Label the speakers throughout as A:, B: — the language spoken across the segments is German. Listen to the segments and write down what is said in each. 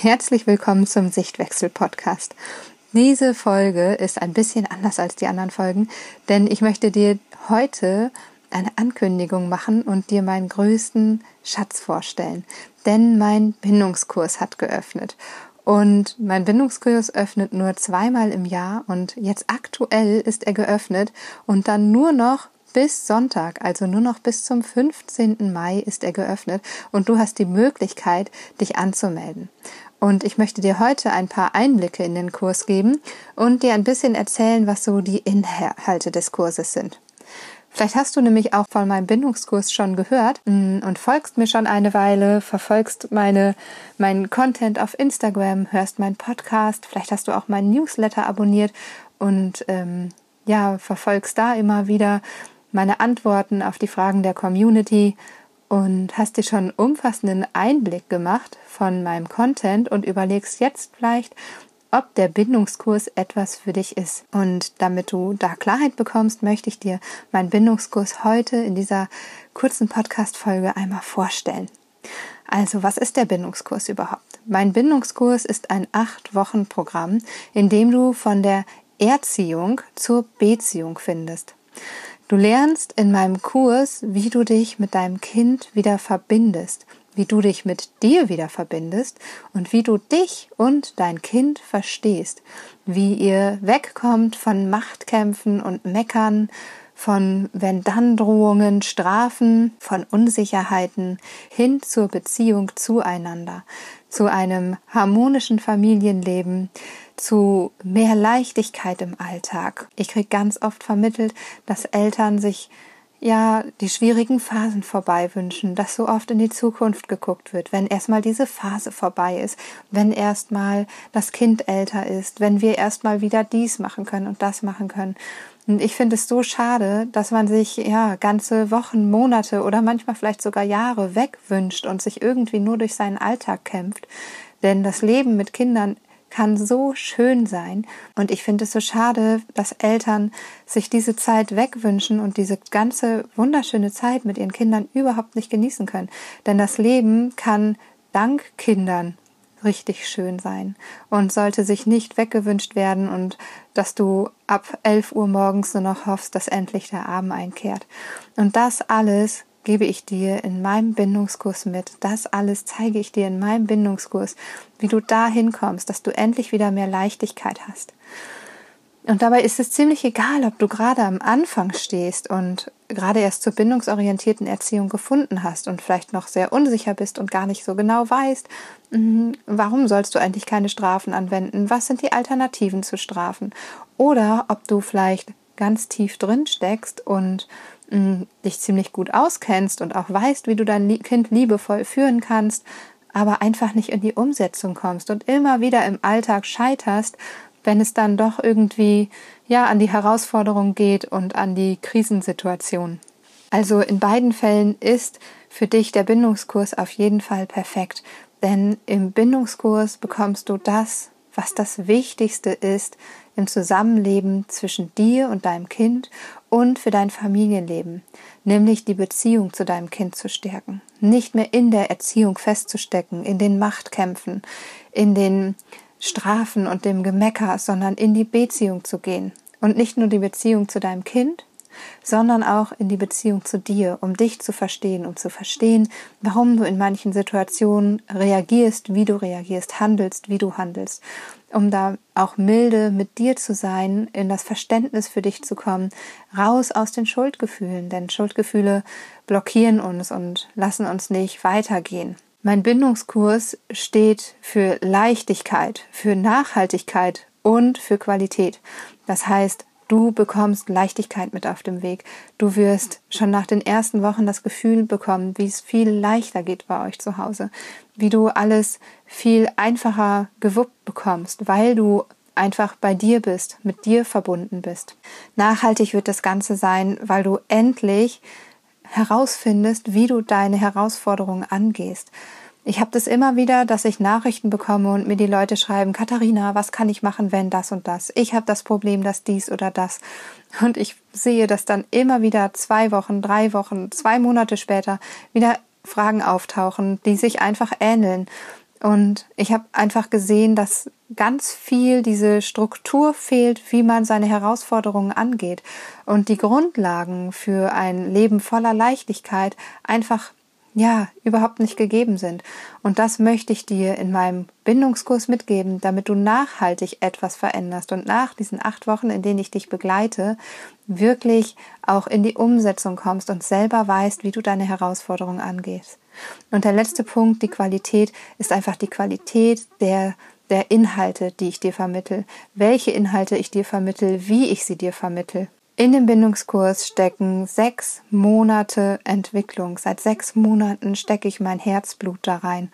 A: Herzlich willkommen zum Sichtwechsel Podcast. Diese Folge ist ein bisschen anders als die anderen Folgen, denn ich möchte dir heute eine Ankündigung machen und dir meinen größten Schatz vorstellen. Denn mein Bindungskurs hat geöffnet. Und mein Bindungskurs öffnet nur zweimal im Jahr und jetzt aktuell ist er geöffnet und dann nur noch bis Sonntag, also nur noch bis zum 15. Mai ist er geöffnet und du hast die Möglichkeit, dich anzumelden. Und ich möchte dir heute ein paar Einblicke in den Kurs geben und dir ein bisschen erzählen, was so die Inhalte des Kurses sind. Vielleicht hast du nämlich auch von meinem Bindungskurs schon gehört mm, und folgst mir schon eine Weile, verfolgst meine, meinen Content auf Instagram, hörst meinen Podcast, vielleicht hast du auch meinen Newsletter abonniert und ähm, ja, verfolgst da immer wieder meine Antworten auf die Fragen der Community und hast dir schon einen umfassenden Einblick gemacht von meinem Content und überlegst jetzt vielleicht, ob der Bindungskurs etwas für dich ist. Und damit du da Klarheit bekommst, möchte ich dir meinen Bindungskurs heute in dieser kurzen Podcast-Folge einmal vorstellen. Also, was ist der Bindungskurs überhaupt? Mein Bindungskurs ist ein acht Wochen Programm, in dem du von der Erziehung zur Beziehung findest. Du lernst in meinem Kurs, wie du dich mit deinem Kind wieder verbindest, wie du dich mit dir wieder verbindest und wie du dich und dein Kind verstehst, wie ihr wegkommt von Machtkämpfen und Meckern, von Wenn-Dann-Drohungen, Strafen, von Unsicherheiten hin zur Beziehung zueinander, zu einem harmonischen Familienleben, zu mehr Leichtigkeit im Alltag. Ich kriege ganz oft vermittelt, dass Eltern sich ja die schwierigen Phasen vorbei wünschen, dass so oft in die Zukunft geguckt wird, wenn erstmal diese Phase vorbei ist, wenn erstmal das Kind älter ist, wenn wir erstmal wieder dies machen können und das machen können. Und ich finde es so schade, dass man sich ja ganze Wochen, Monate oder manchmal vielleicht sogar Jahre wegwünscht und sich irgendwie nur durch seinen Alltag kämpft. Denn das Leben mit Kindern kann so schön sein. Und ich finde es so schade, dass Eltern sich diese Zeit wegwünschen und diese ganze wunderschöne Zeit mit ihren Kindern überhaupt nicht genießen können. Denn das Leben kann dank Kindern richtig schön sein und sollte sich nicht weggewünscht werden und dass du ab 11 Uhr morgens nur noch hoffst, dass endlich der Abend einkehrt. Und das alles gebe ich dir in meinem Bindungskurs mit. Das alles zeige ich dir in meinem Bindungskurs, wie du dahin kommst, dass du endlich wieder mehr Leichtigkeit hast. Und dabei ist es ziemlich egal, ob du gerade am Anfang stehst und gerade erst zur bindungsorientierten Erziehung gefunden hast und vielleicht noch sehr unsicher bist und gar nicht so genau weißt, mhm, warum sollst du eigentlich keine Strafen anwenden? Was sind die Alternativen zu Strafen? Oder ob du vielleicht ganz tief drin steckst und dich ziemlich gut auskennst und auch weißt, wie du dein Kind liebevoll führen kannst, aber einfach nicht in die Umsetzung kommst und immer wieder im Alltag scheiterst, wenn es dann doch irgendwie ja an die Herausforderung geht und an die Krisensituation. Also in beiden Fällen ist für dich der Bindungskurs auf jeden Fall perfekt, denn im Bindungskurs bekommst du das, was das Wichtigste ist im Zusammenleben zwischen dir und deinem Kind und für dein Familienleben, nämlich die Beziehung zu deinem Kind zu stärken. Nicht mehr in der Erziehung festzustecken, in den Machtkämpfen, in den Strafen und dem Gemecker, sondern in die Beziehung zu gehen. Und nicht nur die Beziehung zu deinem Kind, sondern auch in die Beziehung zu dir, um dich zu verstehen, um zu verstehen, warum du in manchen Situationen reagierst, wie du reagierst, handelst, wie du handelst, um da auch milde mit dir zu sein, in das Verständnis für dich zu kommen, raus aus den Schuldgefühlen, denn Schuldgefühle blockieren uns und lassen uns nicht weitergehen. Mein Bindungskurs steht für Leichtigkeit, für Nachhaltigkeit und für Qualität. Das heißt, Du bekommst Leichtigkeit mit auf dem Weg. Du wirst schon nach den ersten Wochen das Gefühl bekommen, wie es viel leichter geht bei euch zu Hause, wie du alles viel einfacher gewuppt bekommst, weil du einfach bei dir bist, mit dir verbunden bist. Nachhaltig wird das Ganze sein, weil du endlich herausfindest, wie du deine Herausforderungen angehst. Ich habe das immer wieder, dass ich Nachrichten bekomme und mir die Leute schreiben, Katharina, was kann ich machen, wenn das und das? Ich habe das Problem, dass dies oder das. Und ich sehe, dass dann immer wieder zwei Wochen, drei Wochen, zwei Monate später wieder Fragen auftauchen, die sich einfach ähneln. Und ich habe einfach gesehen, dass ganz viel diese Struktur fehlt, wie man seine Herausforderungen angeht und die Grundlagen für ein Leben voller Leichtigkeit einfach ja, überhaupt nicht gegeben sind. Und das möchte ich dir in meinem Bindungskurs mitgeben, damit du nachhaltig etwas veränderst und nach diesen acht Wochen, in denen ich dich begleite, wirklich auch in die Umsetzung kommst und selber weißt, wie du deine Herausforderungen angehst. Und der letzte Punkt, die Qualität, ist einfach die Qualität der der Inhalte, die ich dir vermittel, welche Inhalte ich dir vermittel, wie ich sie dir vermittel. In dem Bindungskurs stecken sechs Monate Entwicklung. Seit sechs Monaten stecke ich mein Herzblut da rein.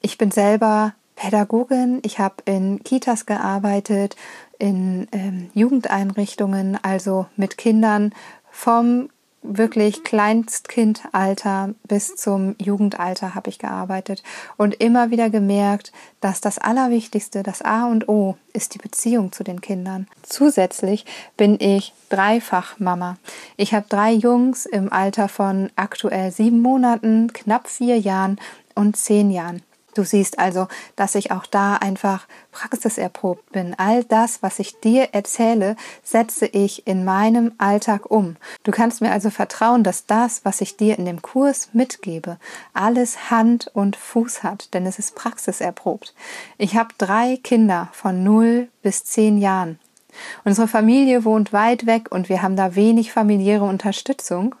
A: Ich bin selber Pädagogin. Ich habe in Kitas gearbeitet, in ähm, Jugendeinrichtungen, also mit Kindern vom wirklich Kleinstkindalter bis zum Jugendalter habe ich gearbeitet und immer wieder gemerkt, dass das Allerwichtigste, das A und O, ist die Beziehung zu den Kindern. Zusätzlich bin ich dreifach Mama. Ich habe drei Jungs im Alter von aktuell sieben Monaten, knapp vier Jahren und zehn Jahren. Du siehst also, dass ich auch da einfach praxiserprobt bin. All das, was ich dir erzähle, setze ich in meinem Alltag um. Du kannst mir also vertrauen, dass das, was ich dir in dem Kurs mitgebe, alles Hand und Fuß hat, denn es ist praxiserprobt. Ich habe drei Kinder von 0 bis 10 Jahren. Unsere Familie wohnt weit weg und wir haben da wenig familiäre Unterstützung.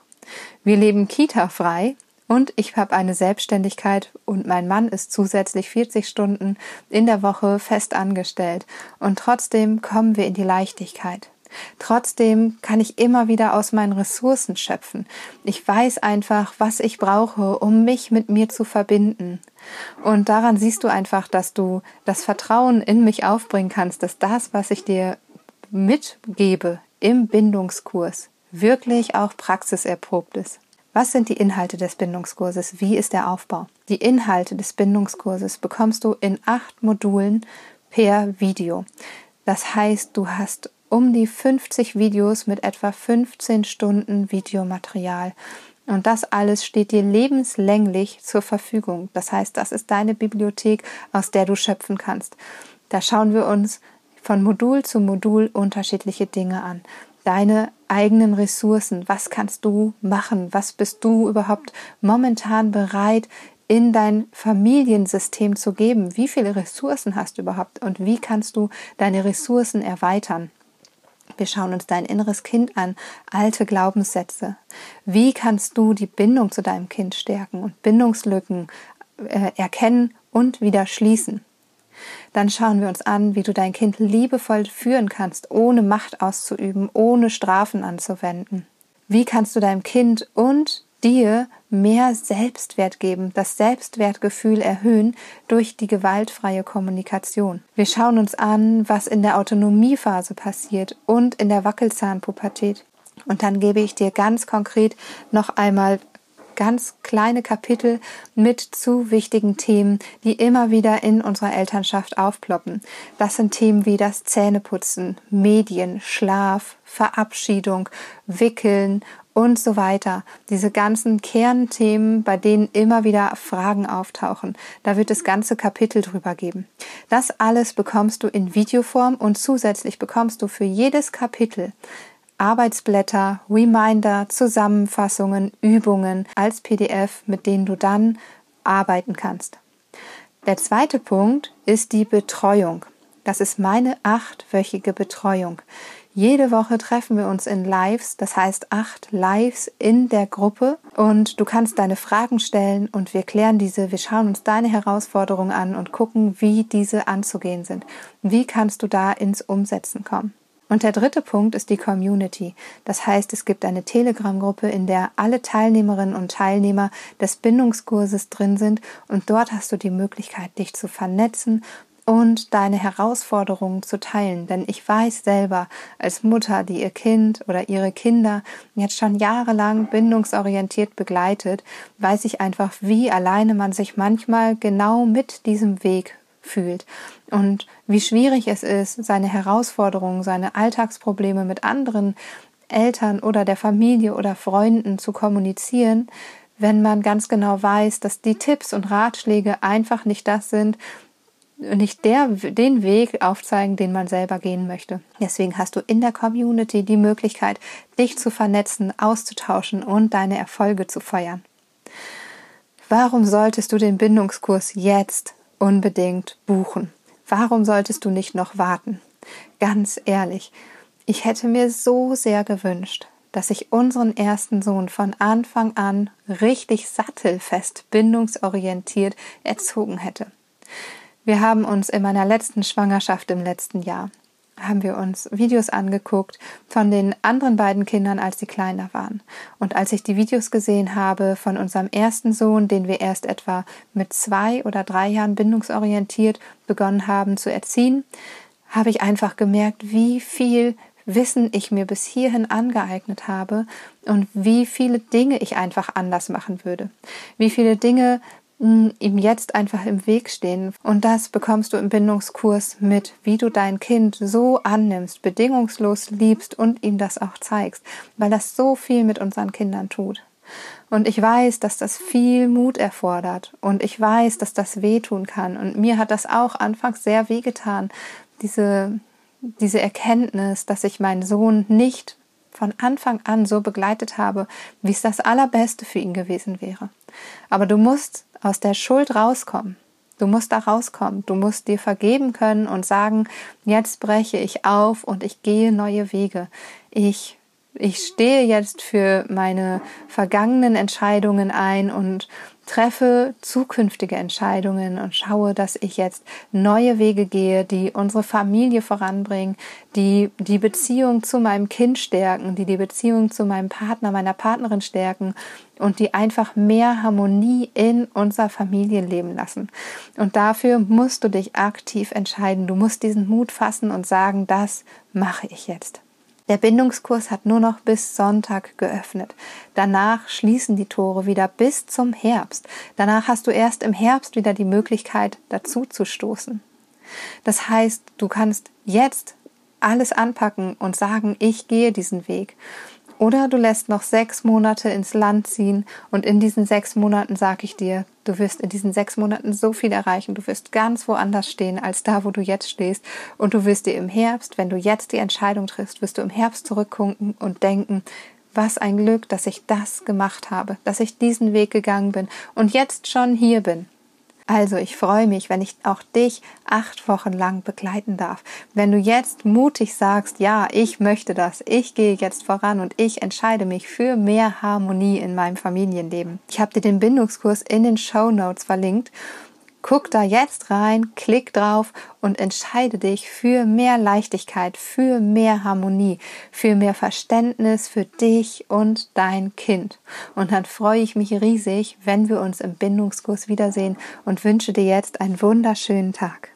A: Wir leben kita-frei und ich habe eine Selbstständigkeit und mein Mann ist zusätzlich 40 Stunden in der Woche fest angestellt. Und trotzdem kommen wir in die Leichtigkeit. Trotzdem kann ich immer wieder aus meinen Ressourcen schöpfen. Ich weiß einfach, was ich brauche, um mich mit mir zu verbinden. Und daran siehst du einfach, dass du das Vertrauen in mich aufbringen kannst, dass das, was ich dir mitgebe im Bindungskurs, wirklich auch praxiserprobt ist. Was sind die Inhalte des Bindungskurses? Wie ist der Aufbau? Die Inhalte des Bindungskurses bekommst du in acht Modulen per Video. Das heißt, du hast um die 50 Videos mit etwa 15 Stunden Videomaterial. Und das alles steht dir lebenslänglich zur Verfügung. Das heißt, das ist deine Bibliothek, aus der du schöpfen kannst. Da schauen wir uns von Modul zu Modul unterschiedliche Dinge an deine eigenen Ressourcen. Was kannst du machen? Was bist du überhaupt momentan bereit in dein Familiensystem zu geben? Wie viele Ressourcen hast du überhaupt und wie kannst du deine Ressourcen erweitern? Wir schauen uns dein inneres Kind an, alte Glaubenssätze. Wie kannst du die Bindung zu deinem Kind stärken und Bindungslücken äh, erkennen und wieder schließen? Dann schauen wir uns an, wie du dein Kind liebevoll führen kannst, ohne Macht auszuüben, ohne Strafen anzuwenden. Wie kannst du deinem Kind und dir mehr Selbstwert geben, das Selbstwertgefühl erhöhen durch die gewaltfreie Kommunikation. Wir schauen uns an, was in der Autonomiephase passiert und in der Wackelzahnpubertät. Und dann gebe ich dir ganz konkret noch einmal ganz kleine Kapitel mit zu wichtigen Themen, die immer wieder in unserer Elternschaft aufploppen. Das sind Themen wie das Zähneputzen, Medien, Schlaf, Verabschiedung, Wickeln und so weiter. Diese ganzen Kernthemen, bei denen immer wieder Fragen auftauchen. Da wird es ganze Kapitel drüber geben. Das alles bekommst du in Videoform und zusätzlich bekommst du für jedes Kapitel Arbeitsblätter, Reminder, Zusammenfassungen, Übungen als PDF, mit denen du dann arbeiten kannst. Der zweite Punkt ist die Betreuung. Das ist meine achtwöchige Betreuung. Jede Woche treffen wir uns in Lives, das heißt acht Lives in der Gruppe und du kannst deine Fragen stellen und wir klären diese, wir schauen uns deine Herausforderungen an und gucken, wie diese anzugehen sind. Wie kannst du da ins Umsetzen kommen? Und der dritte Punkt ist die Community. Das heißt, es gibt eine Telegram-Gruppe, in der alle Teilnehmerinnen und Teilnehmer des Bindungskurses drin sind und dort hast du die Möglichkeit, dich zu vernetzen und deine Herausforderungen zu teilen. Denn ich weiß selber als Mutter, die ihr Kind oder ihre Kinder jetzt schon jahrelang bindungsorientiert begleitet, weiß ich einfach, wie alleine man sich manchmal genau mit diesem Weg fühlt und wie schwierig es ist, seine Herausforderungen, seine Alltagsprobleme mit anderen Eltern oder der Familie oder Freunden zu kommunizieren, wenn man ganz genau weiß, dass die Tipps und Ratschläge einfach nicht das sind, nicht der, den Weg aufzeigen, den man selber gehen möchte. Deswegen hast du in der Community die Möglichkeit, dich zu vernetzen, auszutauschen und deine Erfolge zu feiern. Warum solltest du den Bindungskurs jetzt unbedingt buchen? Warum solltest du nicht noch warten? Ganz ehrlich, ich hätte mir so sehr gewünscht, dass ich unseren ersten Sohn von Anfang an richtig sattelfest, bindungsorientiert erzogen hätte. Wir haben uns in meiner letzten Schwangerschaft im letzten Jahr haben wir uns Videos angeguckt von den anderen beiden Kindern, als sie kleiner waren. Und als ich die Videos gesehen habe von unserem ersten Sohn, den wir erst etwa mit zwei oder drei Jahren bindungsorientiert begonnen haben zu erziehen, habe ich einfach gemerkt, wie viel Wissen ich mir bis hierhin angeeignet habe und wie viele Dinge ich einfach anders machen würde. Wie viele Dinge ihm jetzt einfach im Weg stehen. Und das bekommst du im Bindungskurs mit, wie du dein Kind so annimmst, bedingungslos liebst und ihm das auch zeigst, weil das so viel mit unseren Kindern tut. Und ich weiß, dass das viel Mut erfordert und ich weiß, dass das wehtun kann. Und mir hat das auch anfangs sehr wehgetan, diese, diese Erkenntnis, dass ich meinen Sohn nicht von Anfang an so begleitet habe, wie es das Allerbeste für ihn gewesen wäre. Aber du musst aus der Schuld rauskommen. Du musst da rauskommen. Du musst dir vergeben können und sagen, jetzt breche ich auf und ich gehe neue Wege. Ich ich stehe jetzt für meine vergangenen Entscheidungen ein und treffe zukünftige Entscheidungen und schaue, dass ich jetzt neue Wege gehe, die unsere Familie voranbringen, die die Beziehung zu meinem Kind stärken, die die Beziehung zu meinem Partner, meiner Partnerin stärken und die einfach mehr Harmonie in unser Familienleben lassen. Und dafür musst du dich aktiv entscheiden. Du musst diesen Mut fassen und sagen, das mache ich jetzt. Der Bindungskurs hat nur noch bis Sonntag geöffnet. Danach schließen die Tore wieder bis zum Herbst. Danach hast du erst im Herbst wieder die Möglichkeit, dazu zu stoßen. Das heißt, du kannst jetzt alles anpacken und sagen, ich gehe diesen Weg. Oder du lässt noch sechs Monate ins Land ziehen und in diesen sechs Monaten sage ich dir, du wirst in diesen sechs Monaten so viel erreichen, du wirst ganz woanders stehen als da, wo du jetzt stehst und du wirst dir im Herbst, wenn du jetzt die Entscheidung triffst, wirst du im Herbst zurückgucken und denken, was ein Glück, dass ich das gemacht habe, dass ich diesen Weg gegangen bin und jetzt schon hier bin. Also ich freue mich, wenn ich auch dich acht Wochen lang begleiten darf. Wenn du jetzt mutig sagst, ja, ich möchte das, ich gehe jetzt voran und ich entscheide mich für mehr Harmonie in meinem Familienleben. Ich habe dir den Bindungskurs in den Show Notes verlinkt Guck da jetzt rein, klick drauf und entscheide dich für mehr Leichtigkeit, für mehr Harmonie, für mehr Verständnis für dich und dein Kind. Und dann freue ich mich riesig, wenn wir uns im Bindungskurs wiedersehen und wünsche dir jetzt einen wunderschönen Tag.